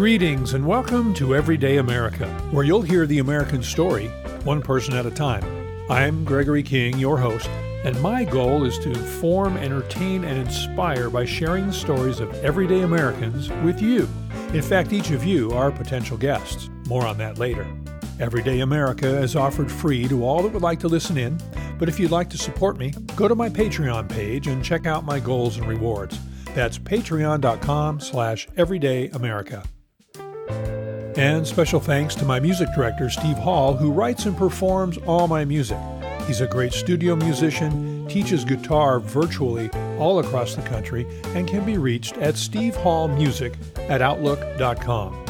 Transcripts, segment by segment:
Greetings and welcome to Everyday America, where you'll hear the American story one person at a time. I'm Gregory King, your host, and my goal is to inform, entertain, and inspire by sharing the stories of everyday Americans with you. In fact, each of you are potential guests. More on that later. Everyday America is offered free to all that would like to listen in, but if you'd like to support me, go to my Patreon page and check out my goals and rewards. That's patreon.com slash everydayamerica. And special thanks to my music director, Steve Hall, who writes and performs all my music. He's a great studio musician, teaches guitar virtually all across the country, and can be reached at stevehallmusic at outlook.com.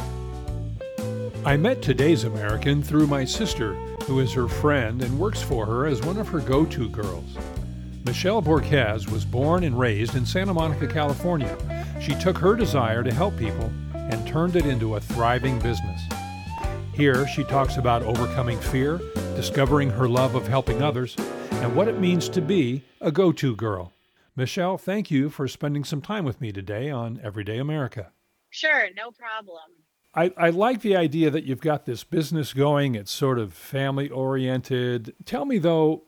I met today's American through my sister, who is her friend and works for her as one of her go to girls. Michelle Borquez was born and raised in Santa Monica, California. She took her desire to help people and turned it into a thriving business. Here, she talks about overcoming fear, discovering her love of helping others, and what it means to be a go to girl. Michelle, thank you for spending some time with me today on Everyday America. Sure, no problem. I, I like the idea that you've got this business going. It's sort of family oriented. Tell me, though,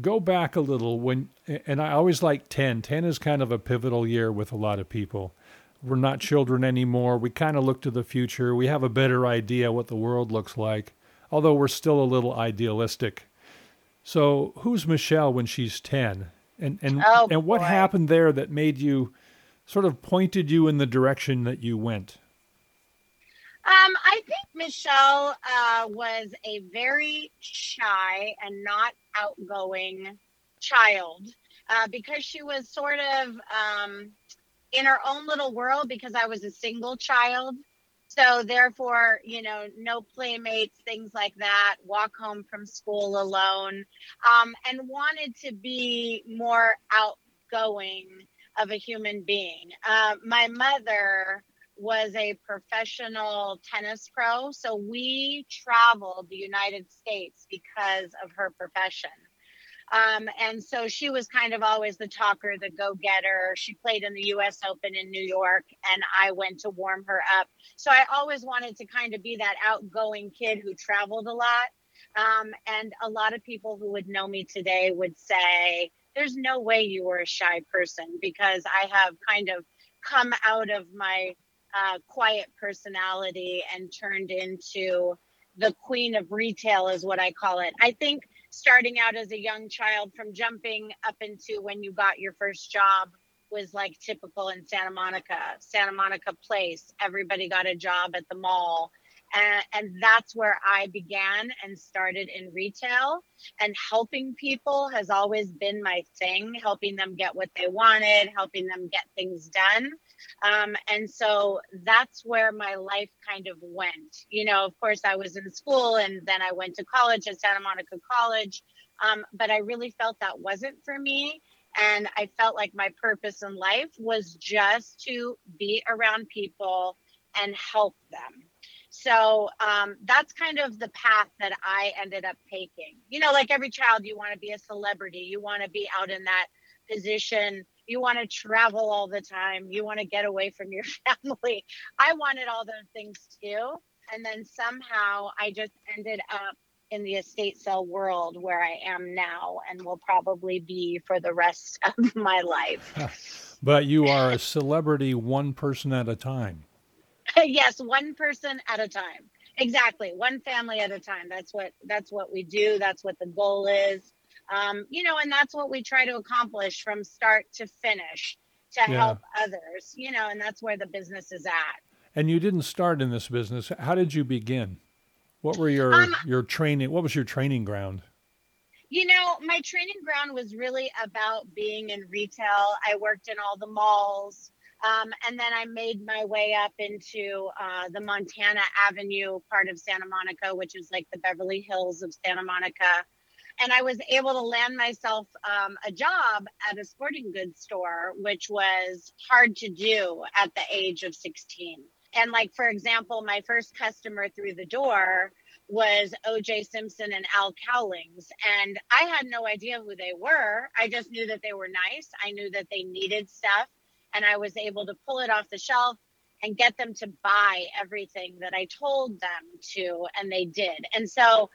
go back a little when, and I always like 10. 10 is kind of a pivotal year with a lot of people we're not children anymore. We kind of look to the future. We have a better idea what the world looks like, although we're still a little idealistic. So, who's Michelle when she's 10? And and oh, and what happened there that made you sort of pointed you in the direction that you went? Um, I think Michelle uh, was a very shy and not outgoing child uh, because she was sort of um, in our own little world because I was a single child. So therefore, you know, no playmates, things like that. Walk home from school alone, um, and wanted to be more outgoing of a human being. Uh, my mother was a professional tennis pro, so we traveled the United States because of her profession. Um, and so she was kind of always the talker, the go getter. She played in the US Open in New York, and I went to warm her up. So I always wanted to kind of be that outgoing kid who traveled a lot. Um, and a lot of people who would know me today would say, There's no way you were a shy person because I have kind of come out of my uh, quiet personality and turned into the queen of retail, is what I call it. I think starting out as a young child from jumping up into when you got your first job was like typical in Santa Monica, Santa Monica Place. Everybody got a job at the mall. And, and, that's where I began and started in retail. And helping people has always been my thing, helping them get what they wanted, helping them get things done. Um, and so that's where my life kind of went. You know, of course, I was in school and then I went to college at Santa Monica College. Um, but I really felt that wasn't for me. And I felt like my purpose in life was just to be around people and help them. So um, that's kind of the path that I ended up taking. You know, like every child, you want to be a celebrity, you want to be out in that position you want to travel all the time. You want to get away from your family. I wanted all those things too. And then somehow i just ended up in the estate sale world where i am now and will probably be for the rest of my life. But you are a celebrity one person at a time. Yes one person at a time. Exactly. One family at a time. That's what that's what we do. That's what the goal is um, you know, and that's what we try to accomplish from start to finish to yeah. help others, you know, and that's where the business is at. And you didn't start in this business. How did you begin? What were your um, your training? What was your training ground? You know, my training ground was really about being in retail. I worked in all the malls. Um, and then I made my way up into uh, the Montana Avenue part of Santa Monica, which is like the Beverly Hills of Santa Monica and I was able to land myself um, a job at a sporting goods store, which was hard to do at the age of 16. And, like, for example, my first customer through the door was OJ Simpson and Al Cowlings. And I had no idea who they were. I just knew that they were nice. I knew that they needed stuff. And I was able to pull it off the shelf, and get them to buy everything that I told them to, and they did. And so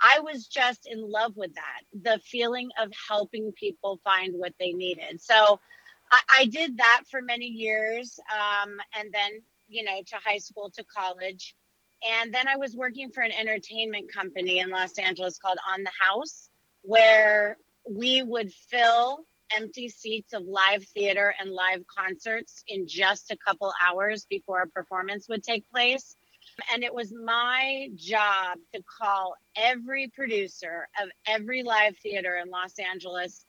I was just in love with that the feeling of helping people find what they needed. So I, I did that for many years. Um, and then, you know, to high school, to college. And then I was working for an entertainment company in Los Angeles called On the House, where we would fill empty seats of live theater and live concerts in just a couple hours before a performance would take place. And it was my job to call every producer of every live theater in Los Angeles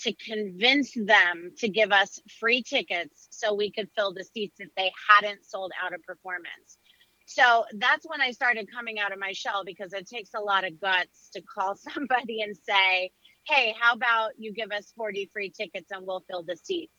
to convince them to give us free tickets so we could fill the seats if they hadn't sold out a performance. So that's when I started coming out of my shell because it takes a lot of guts to call somebody and say, hey, how about you give us 40 free tickets and we'll fill the seats?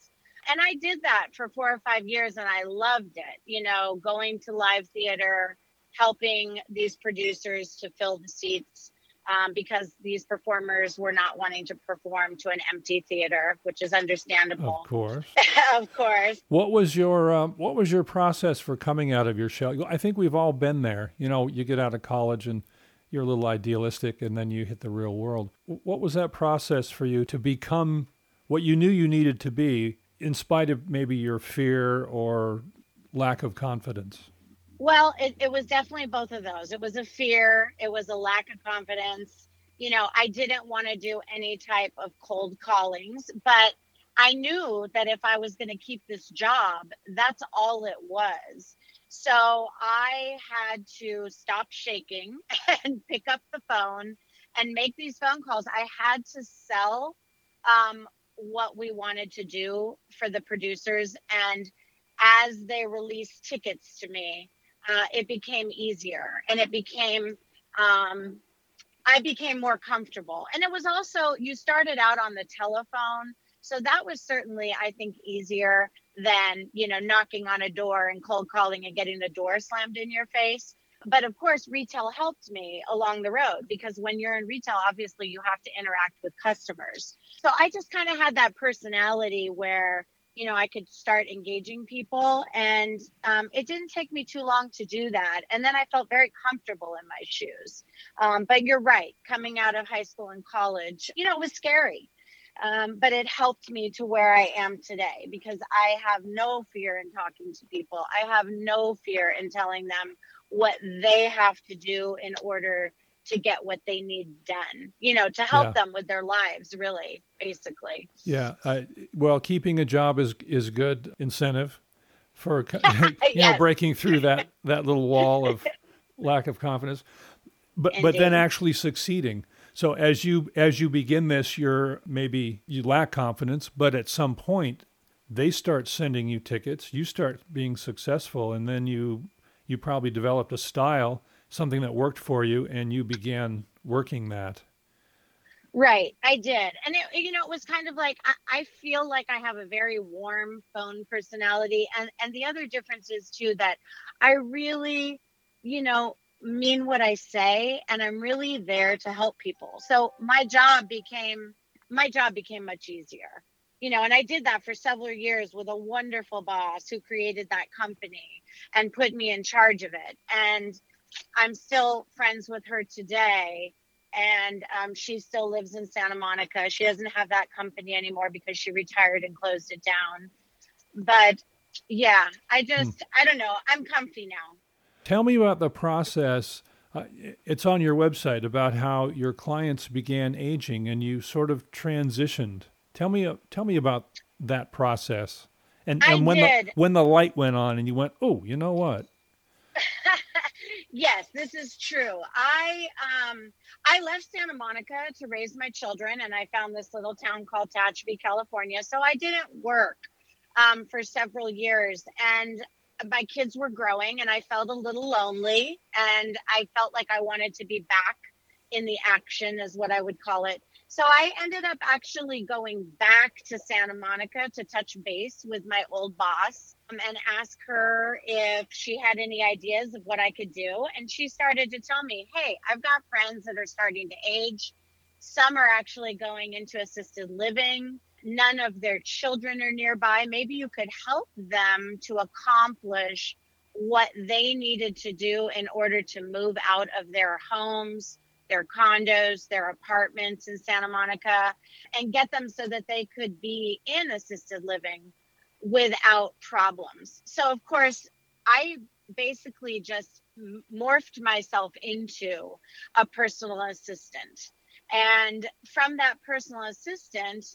And I did that for four or five years and I loved it, you know, going to live theater, helping these producers to fill the seats um, because these performers were not wanting to perform to an empty theater, which is understandable. Of course, of course. What was your uh, What was your process for coming out of your shell? I think we've all been there. You know, you get out of college and you're a little idealistic, and then you hit the real world. What was that process for you to become what you knew you needed to be, in spite of maybe your fear or lack of confidence? Well, it, it was definitely both of those. It was a fear, it was a lack of confidence. You know, I didn't want to do any type of cold callings, but I knew that if I was going to keep this job, that's all it was. So I had to stop shaking and pick up the phone and make these phone calls. I had to sell um, what we wanted to do for the producers. And as they released tickets to me, uh, it became easier and it became um, i became more comfortable. And it was also you started out on the telephone. So that was certainly i think easier than you know knocking on a door and cold calling and getting the door slammed in your face but of course retail helped me along the road because when you're in retail obviously you have to interact with customers so i just kind of had that personality where you know, I could start engaging people. And um, it didn't take me too long to do that. And then I felt very comfortable in my shoes. Um, but you're right, coming out of high school and college, you know, it was scary. Um, but it helped me to where I am today because I have no fear in talking to people. I have no fear in telling them what they have to do in order to get what they need done, you know, to help yeah. them with their lives, really, basically. Yeah. I, well, keeping a job is is good incentive for you yes. know breaking through that that little wall of lack of confidence, but but then actually succeeding. So as you as you begin this, you're maybe you lack confidence, but at some point they start sending you tickets. You start being successful, and then you you probably developed a style something that worked for you and you began working that. Right, I did. And it, you know, it was kind of like I, I, feel like I have a very warm phone personality. And and the other difference is too that I really, you know, mean what I say and I'm really there to help people. So my job became my job became much easier. You know, and I did that for several years with a wonderful boss who created that company and put me in charge of it. And I'm still friends with her today. And um, she still lives in Santa Monica. She doesn't have that company anymore because she retired and closed it down. But yeah, I hmm. just, I don't know. I'm comfy now. Tell me about the process. Uh, it's on your website about how your clients began aging and you sort of transitioned. Tell me, uh, tell me about that process. And, and when did. the when the light went on and you went, oh, you know what? yes, this is true. I um I left Santa Monica to raise my children and I found this little town called Tehachapi, California. So I didn't work um, for several years and my kids were growing and I felt a little lonely and I felt like I wanted to be back in the action is what I would call it. So I ended up actually going back to Santa Monica to touch base with my old boss um, and ask her if she had any ideas of what I could do. And she started to tell me, hey, I've got friends that are starting to age. Some are actually going into assisted living. none of their children are nearby. Maybe you could help them to accomplish what they needed to do in order to move out of their homes, their condos, their apartments in Santa Monica, and get them so that they could be in assisted living without problems. So, of course, I basically just morphed myself into a personal assistant. And from that personal assistant,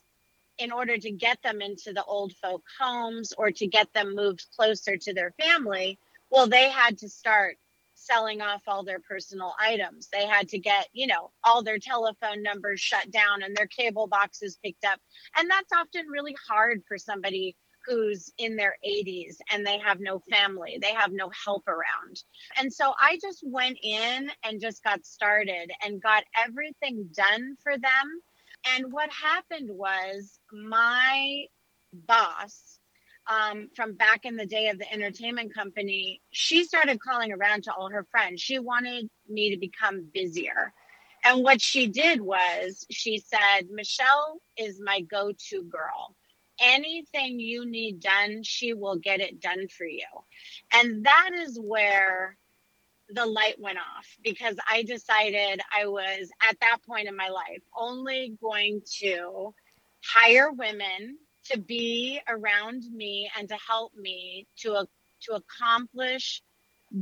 in order to get them into the old folk homes or to get them moved closer to their family, well, they had to start selling off all their personal items. They had to get, you know, all their telephone numbers shut down and their cable boxes picked up. And that's often really hard for somebody who's in their 80s and they have no family, they have no help around. And so I just went in and just got started and got everything done for them. And what happened was my boss, um, from back in the day of the entertainment company, she started calling around to all her friends. She wanted me to become busier. And what she did was she said, Michelle is my go to girl anything you need done, she will get it done for you. And that is where the light went off because I decided I was at that point in my life only going to hire women to be around me and to help me to to accomplish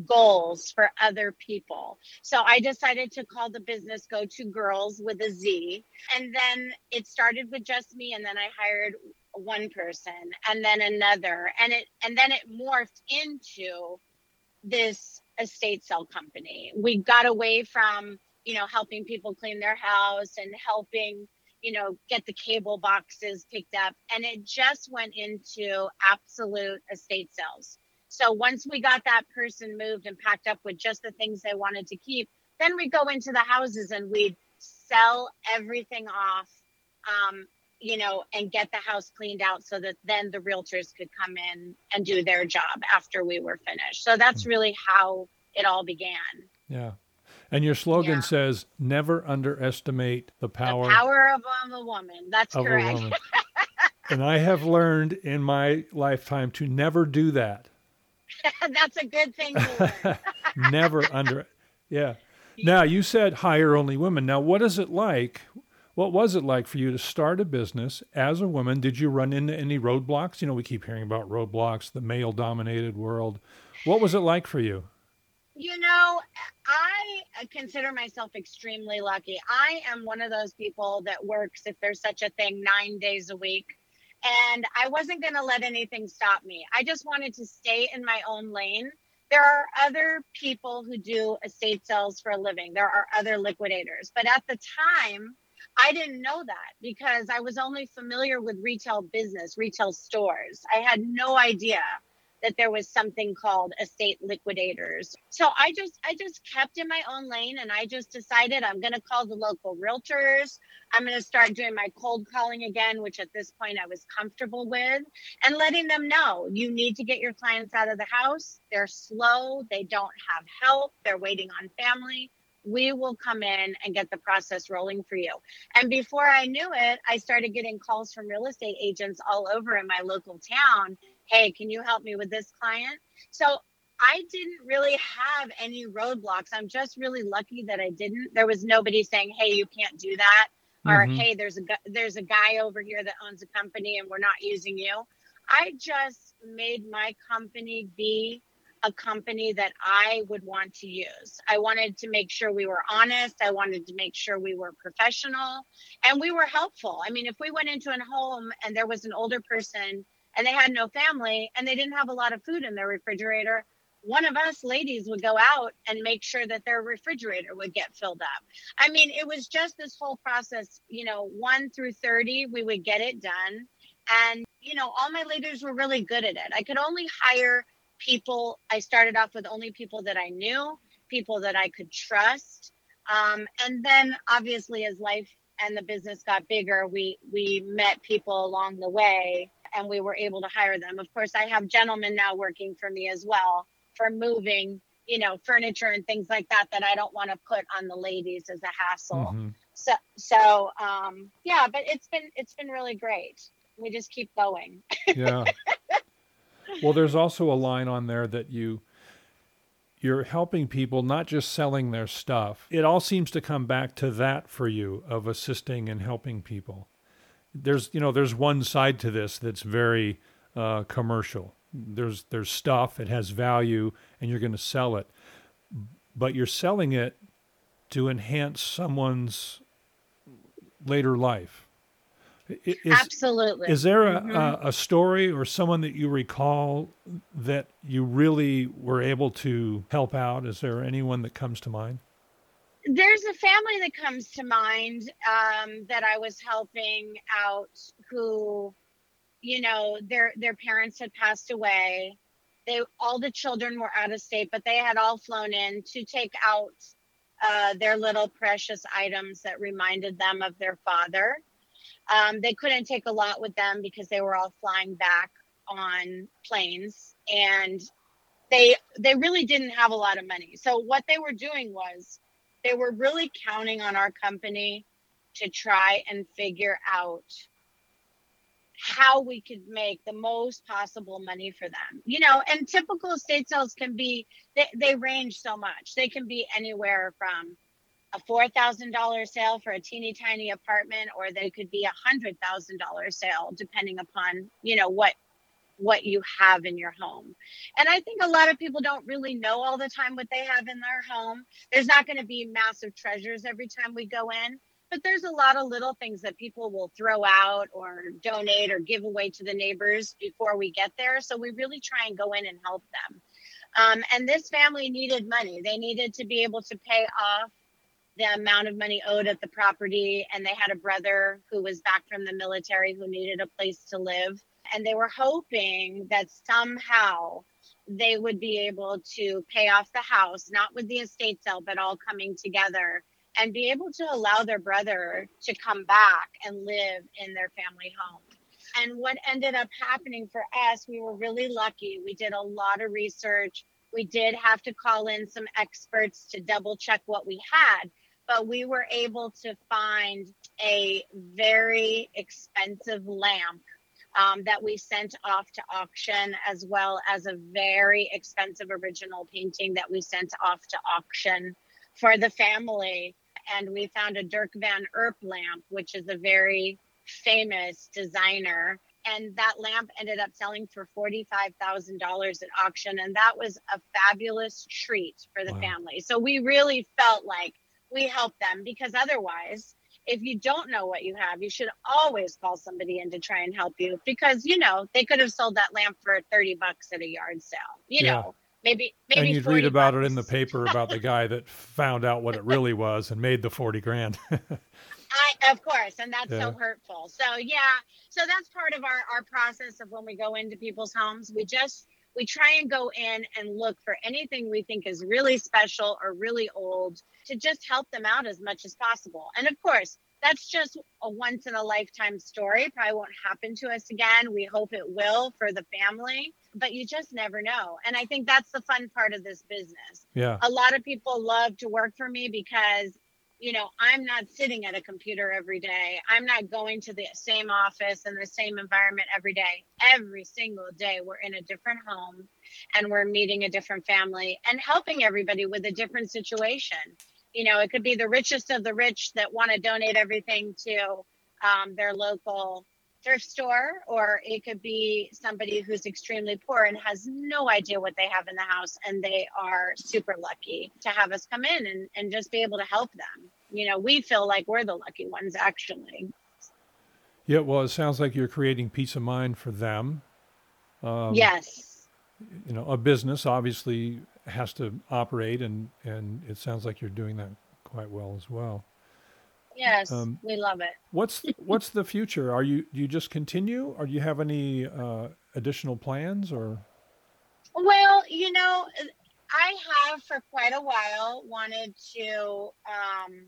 goals for other people. So I decided to call the business Go To Girls with a Z. And then it started with just me and then I hired one person and then another and it and then it morphed into this estate sale company we got away from you know helping people clean their house and helping you know get the cable boxes picked up and it just went into absolute estate sales so once we got that person moved and packed up with just the things they wanted to keep then we go into the houses and we'd sell everything off um, you know, and get the house cleaned out so that then the realtors could come in and do their job after we were finished. So that's hmm. really how it all began. Yeah. And your slogan yeah. says, never underestimate the power, the power of a woman. That's correct. and I have learned in my lifetime to never do that. That's a good thing. never under, yeah. Now you said hire only women. Now, what is it like what was it like for you to start a business as a woman? Did you run into any roadblocks? You know, we keep hearing about roadblocks, the male dominated world. What was it like for you? You know, I uh, consider myself extremely lucky. I am one of those people that works, if there's such a thing, nine days a week. And I wasn't going to let anything stop me. I just wanted to stay in my own lane. There are other people who do estate sales for a living, there are other liquidators. But at the time, I didn't know that because I was only familiar with retail business, retail stores. I had no idea that there was something called estate liquidators. So I just I just kept in my own lane and I just decided I'm going to call the local realtors. I'm going to start doing my cold calling again, which at this point I was comfortable with, and letting them know you need to get your clients out of the house. They're slow, they don't have help, they're waiting on family we will come in and get the process rolling for you. And before I knew it, I started getting calls from real estate agents all over in my local town. Hey, can you help me with this client? So I didn't really have any roadblocks. I'm just really lucky that I didn't. There was nobody saying, "Hey, you can't do that," or mm-hmm. "Hey, there's a there's a guy over here that owns a company and we're not using you." I just made my company be a company that I would want to use. I wanted to make sure we were honest. I wanted to make sure we were professional and we were helpful. I mean, if we went into a home and there was an older person and they had no family and they didn't have a lot of food in their refrigerator, one of us ladies would go out and make sure that their refrigerator would get filled up. I mean, it was just this whole process, you know, 1 through 30, we would get it done. And, you know, all my leaders were really good at it. I could only hire people i started off with only people that i knew people that i could trust um, and then obviously as life and the business got bigger we we met people along the way and we were able to hire them of course i have gentlemen now working for me as well for moving you know furniture and things like that that i don't want to put on the ladies as a hassle mm-hmm. So so um, yeah, but it's been it's been really great. We just keep going. yeah. Well, there's also a line on there that you you're helping people not just selling their stuff. It all seems to come back to that for you of assisting and helping people. There's you know there's one side to this that's very uh, commercial. There's there's stuff it has value and you're going to sell it, but you're selling it to enhance someone's later life. Is, Absolutely. Is there a, mm-hmm. a, a, story or someone that you recall that you really were able to help out? Is there anyone that comes to mind? There's a family that comes to mind um, that I was helping out who, you know, their their parents had passed away. They all the children were out of state, but they had all flown in to take out uh, their little precious items that reminded them of their father um, they couldn't take a lot with them because they were all flying back on planes and they they really didn't have a lot of money. So what they were doing was they were really counting on our company to try and figure out how we could make the most possible money for them. You know, and typical estate sales can be they, they range so much. They can be anywhere from a four thousand dollar sale for a teeny tiny apartment, or they could be a hundred thousand dollar sale, depending upon you know what what you have in your home. And I think a lot of people don't really know all the time what they have in their home. There's not going to be massive treasures every time we go in, but there's a lot of little things that people will throw out or donate or give away to the neighbors before we get there. So we really try and go in and help them. Um, and this family needed money. They needed to be able to pay off the amount of money owed at the property and they had a brother who was back from the military who needed a place to live and they were hoping that somehow they would be able to pay off the house not with the estate sale but all coming together and be able to allow their brother to come back and live in their family home. And what ended up happening for us we were really lucky. We did a lot of research. We did have to call in some experts to double check what we had but we were able to find a very expensive lamp um, that we sent off to auction, as well as a very expensive original painting that we sent off to auction for the family. And we found a Dirk van Erp lamp, which is a very famous designer. And that lamp ended up selling for $45,000 at auction. And that was a fabulous treat for the wow. family. So we really felt like we helped them because otherwise if you don't know what you have you should always call somebody in to try and help you because you know they could have sold that lamp for 30 bucks at a yard sale you yeah. know maybe maybe and you'd read about bucks. it in the paper about the guy that found out what it really was and made the 40 grand I, of course, and that's yeah. so hurtful. So yeah, so that's part of our our process of when we go into people's homes. We just we try and go in and look for anything we think is really special or really old to just help them out as much as possible. And of course, that's just a once in a lifetime story. Probably won't happen to us again. We hope it will for the family, but you just never know. And I think that's the fun part of this business. Yeah. A lot of people love to work for me because you know, I'm not sitting at a computer every day. I'm not going to the same office and the same environment every day. Every single day, we're in a different home and we're meeting a different family and helping everybody with a different situation. You know, it could be the richest of the rich that want to donate everything to um, their local thrift store, or it could be somebody who's extremely poor and has no idea what they have in the house, and they are super lucky to have us come in and, and just be able to help them. You know, we feel like we're the lucky ones, actually. Yeah, well, it sounds like you're creating peace of mind for them. Um, yes. You know, a business obviously has to operate, and and it sounds like you're doing that quite well as well. Yes, um, we love it. what's what's the future? Are you do you just continue, or do you have any uh, additional plans, or? Well, you know, I have for quite a while wanted to um,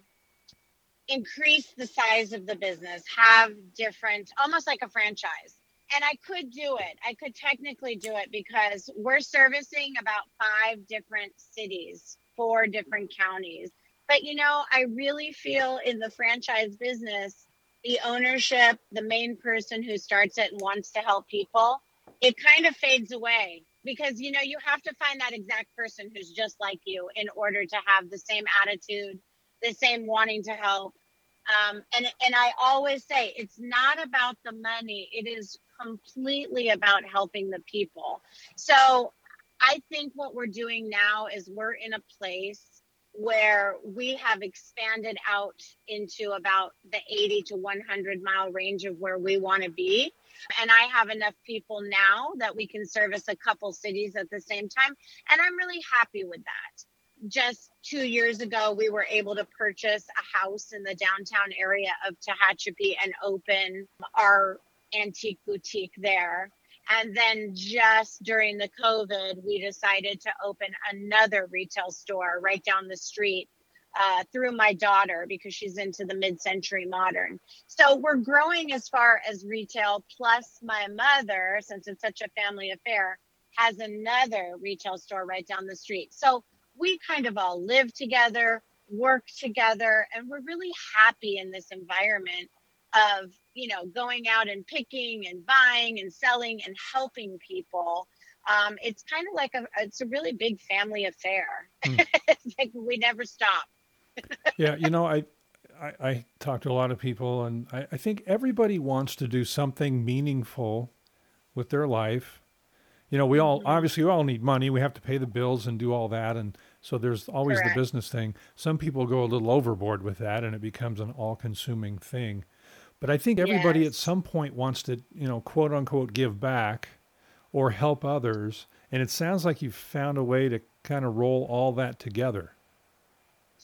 increase the size of the business, have different, almost like a franchise. And I could do it. I could technically do it because we're servicing about five different cities, four different counties But you know, I really feel in the franchise business, the ownership, the main person who starts it and wants to help people, it kind of fades away because you know you have to find that exact person who's just like you in order to have the same attitude the same wanting to help. Um, and and i always say it's not about the money. It is completely about helping the people. So i think what we're doing now is we're in a place where we have expanded out into about the 80 to 100 mile range of where we want to be and I have enough people now that we can service a couple cities at the same time. And I'm really happy with that. Just two years ago, we were able to purchase a house in the downtown area of Tehachapi and open our antique boutique there. And then just during the COVID, we decided to open another retail store right down the street uh, through my daughter because she's into the mid-century modern. So we're growing as far as retail. Plus, my mother, since it's such a family affair, has another retail store right down the street. So we kind of all live together, work together, and we're really happy in this environment of you know going out and picking and buying and selling and helping people um, it's kind of like a it's a really big family affair mm. like we never stop yeah, you know, I, I, I talk to a lot of people, and I, I think everybody wants to do something meaningful with their life. You know, we all mm-hmm. obviously we all need money. We have to pay the bills and do all that, and so there's always Correct. the business thing. Some people go a little overboard with that, and it becomes an all-consuming thing. But I think everybody yes. at some point wants to, you know, quote unquote, give back or help others. And it sounds like you've found a way to kind of roll all that together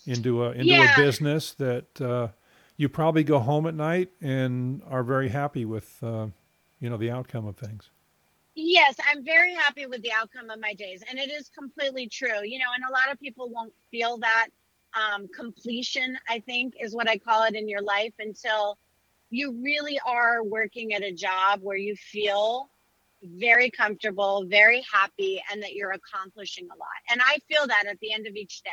into a into yeah. a business that uh, you probably go home at night and are very happy with uh, you know the outcome of things. Yes, I'm very happy with the outcome of my days, and it is completely true. You know, and a lot of people won't feel that um, completion. I think is what I call it in your life until you really are working at a job where you feel very comfortable, very happy, and that you're accomplishing a lot. And I feel that at the end of each day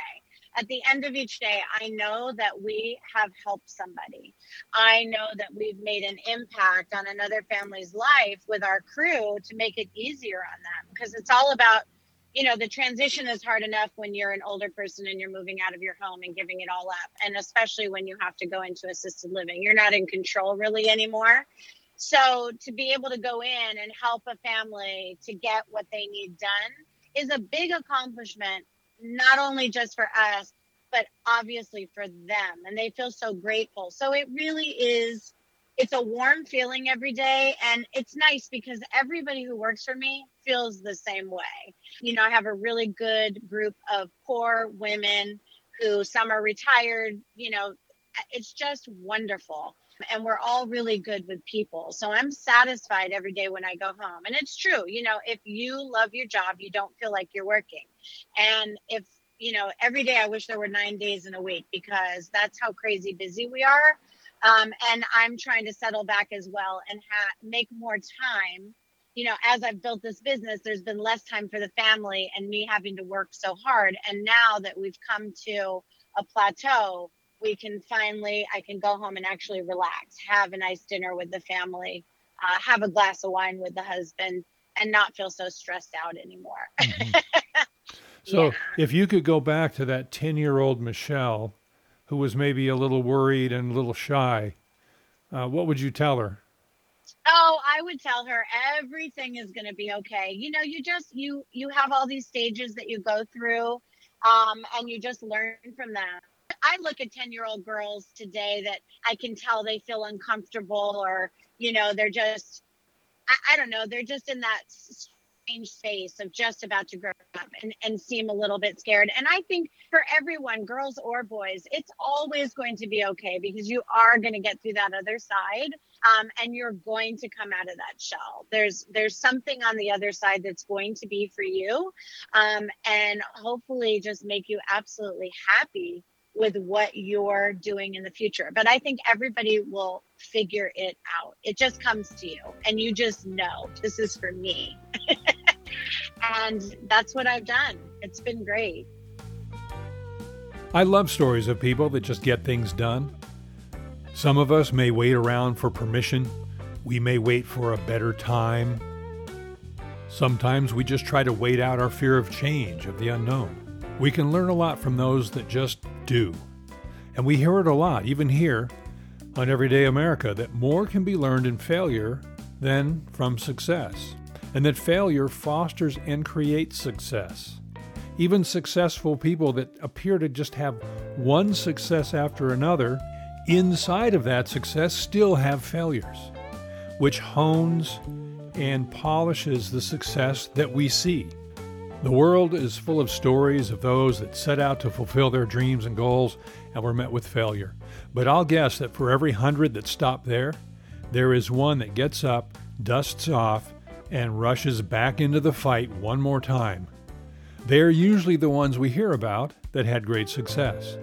at the end of each day, I know that we have helped somebody. I know that we've made an impact on another family's life with our crew to make it easier on them because it's all about, you know, the transition is hard enough when you're an older person and you're moving out of your home and giving it all up. And especially when you have to go into assisted living, you're not in control really anymore. So to be able to go in and help a family to get what they need done is a big accomplishment not only just for us, but obviously for them. And they feel so grateful. So it really is, it's a warm feeling every day. And it's nice because everybody who works for me feels the same way. You know, I have a really good group of poor women who some are retired, you know, it's just wonderful and we're all really good with people. So I'm satisfied every day when I go home. And it's true, you know, if you love your job, you don't feel like you're working. And if, you know, every day I wish there were nine days in a week because that's how crazy busy we are. Um, and I'm trying to settle back as well and ha- make more time. You know, as I've built this business, there's been less time for the family and me having to work so hard. And now that we've come to a plateau, we can finally, I can go home and actually relax, have a nice dinner with the family, uh, have a glass of wine with the husband, and not feel so stressed out anymore. Mm-hmm. so, yeah. if you could go back to that 10 year old Michelle who was maybe a little worried and a little shy, uh, what would you tell her? Oh, I would tell her everything is going to be okay. You know, you just you you have all these stages that you go through um, and you just learn from them. I look at 10 year old girls today that I can tell they feel uncomfortable or, you know, they're just, I, I don't know, they're just in that strange space of just about to grow up and, and seem a little bit scared. And I think for everyone, girls or boys, it's always going to be okay because you are going to get through that other side. Um, and you're going to come out of that shell. There's there's something on the other side that's going to be for you, um, and hopefully just make you absolutely happy with what you're doing in the future. But I think everybody will figure it out. It just comes to you and you just know this is for me. and that's what I've done. It's been great. I love stories of people that just get things done. Some of us may wait around for permission. We may wait for a better time. Sometimes we just try to wait out our fear of change, of the unknown. We can learn a lot from those that just do. And we hear it a lot, even here on Everyday America, that more can be learned in failure than from success, and that failure fosters and creates success. Even successful people that appear to just have one success after another, inside of that success still have failures, which hones and polishes the success that we see. The world is full of stories of those that set out to fulfill their dreams and goals and were met with failure. But I'll guess that for every hundred that stop there, there is one that gets up, dusts off, and rushes back into the fight one more time. They're usually the ones we hear about that had great success.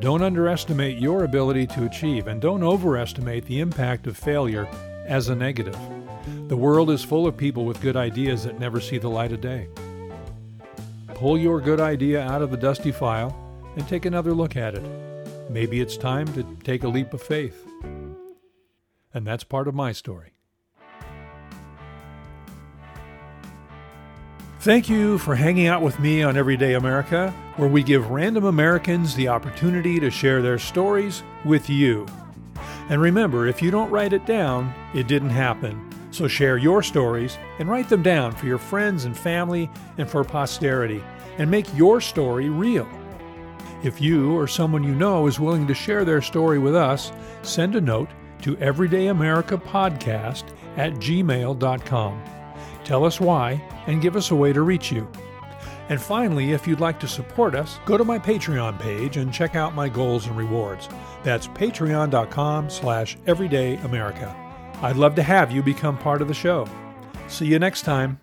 Don't underestimate your ability to achieve, and don't overestimate the impact of failure as a negative. The world is full of people with good ideas that never see the light of day. Pull your good idea out of the dusty file and take another look at it. Maybe it's time to take a leap of faith. And that's part of my story. Thank you for hanging out with me on Everyday America, where we give random Americans the opportunity to share their stories with you. And remember, if you don't write it down, it didn't happen. So share your stories and write them down for your friends and family and for posterity, and make your story real. If you or someone you know is willing to share their story with us, send a note to everydayamericapodcast at gmail.com. Tell us why and give us a way to reach you. And finally, if you'd like to support us, go to my Patreon page and check out my goals and rewards. That's patreon.com slash everydayamerica. I'd love to have you become part of the show. See you next time.